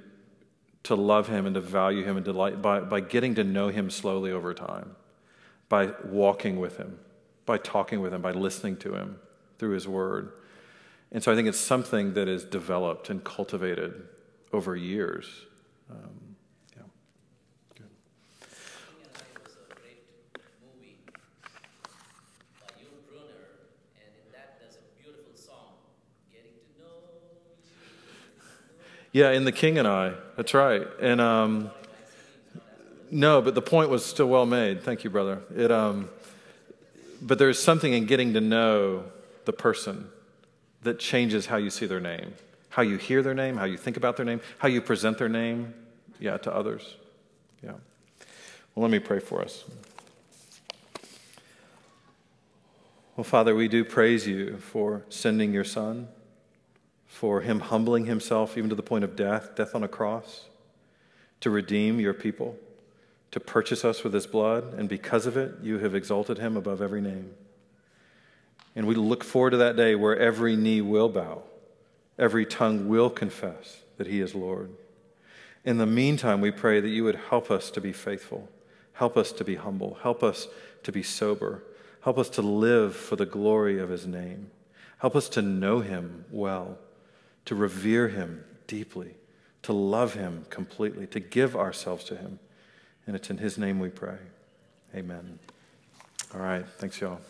to love him and to value him and delight by, by getting to know him slowly over time, by walking with him, by talking with him, by listening to him through his word. And so I think it's something that is developed and cultivated over years. Um, Yeah, Good. The King and I was a great movie by Yul Brynner, and in that does a beautiful song. Getting to know Yeah, in The King and I. That's right. And um, no, but the point was still well made. Thank you, brother. It, um, but there's something in getting to know the person that changes how you see their name, how you hear their name, how you think about their name, how you present their name, yeah, to others. Yeah. Well, let me pray for us. Well, Father, we do praise you for sending your Son for him humbling himself even to the point of death, death on a cross, to redeem your people, to purchase us with his blood, and because of it, you have exalted him above every name. And we look forward to that day where every knee will bow, every tongue will confess that he is Lord. In the meantime, we pray that you would help us to be faithful, help us to be humble, help us to be sober, help us to live for the glory of his name, help us to know him well to revere him deeply, to love him completely, to give ourselves to him. And it's in his name we pray. Amen. All right. Thanks, y'all.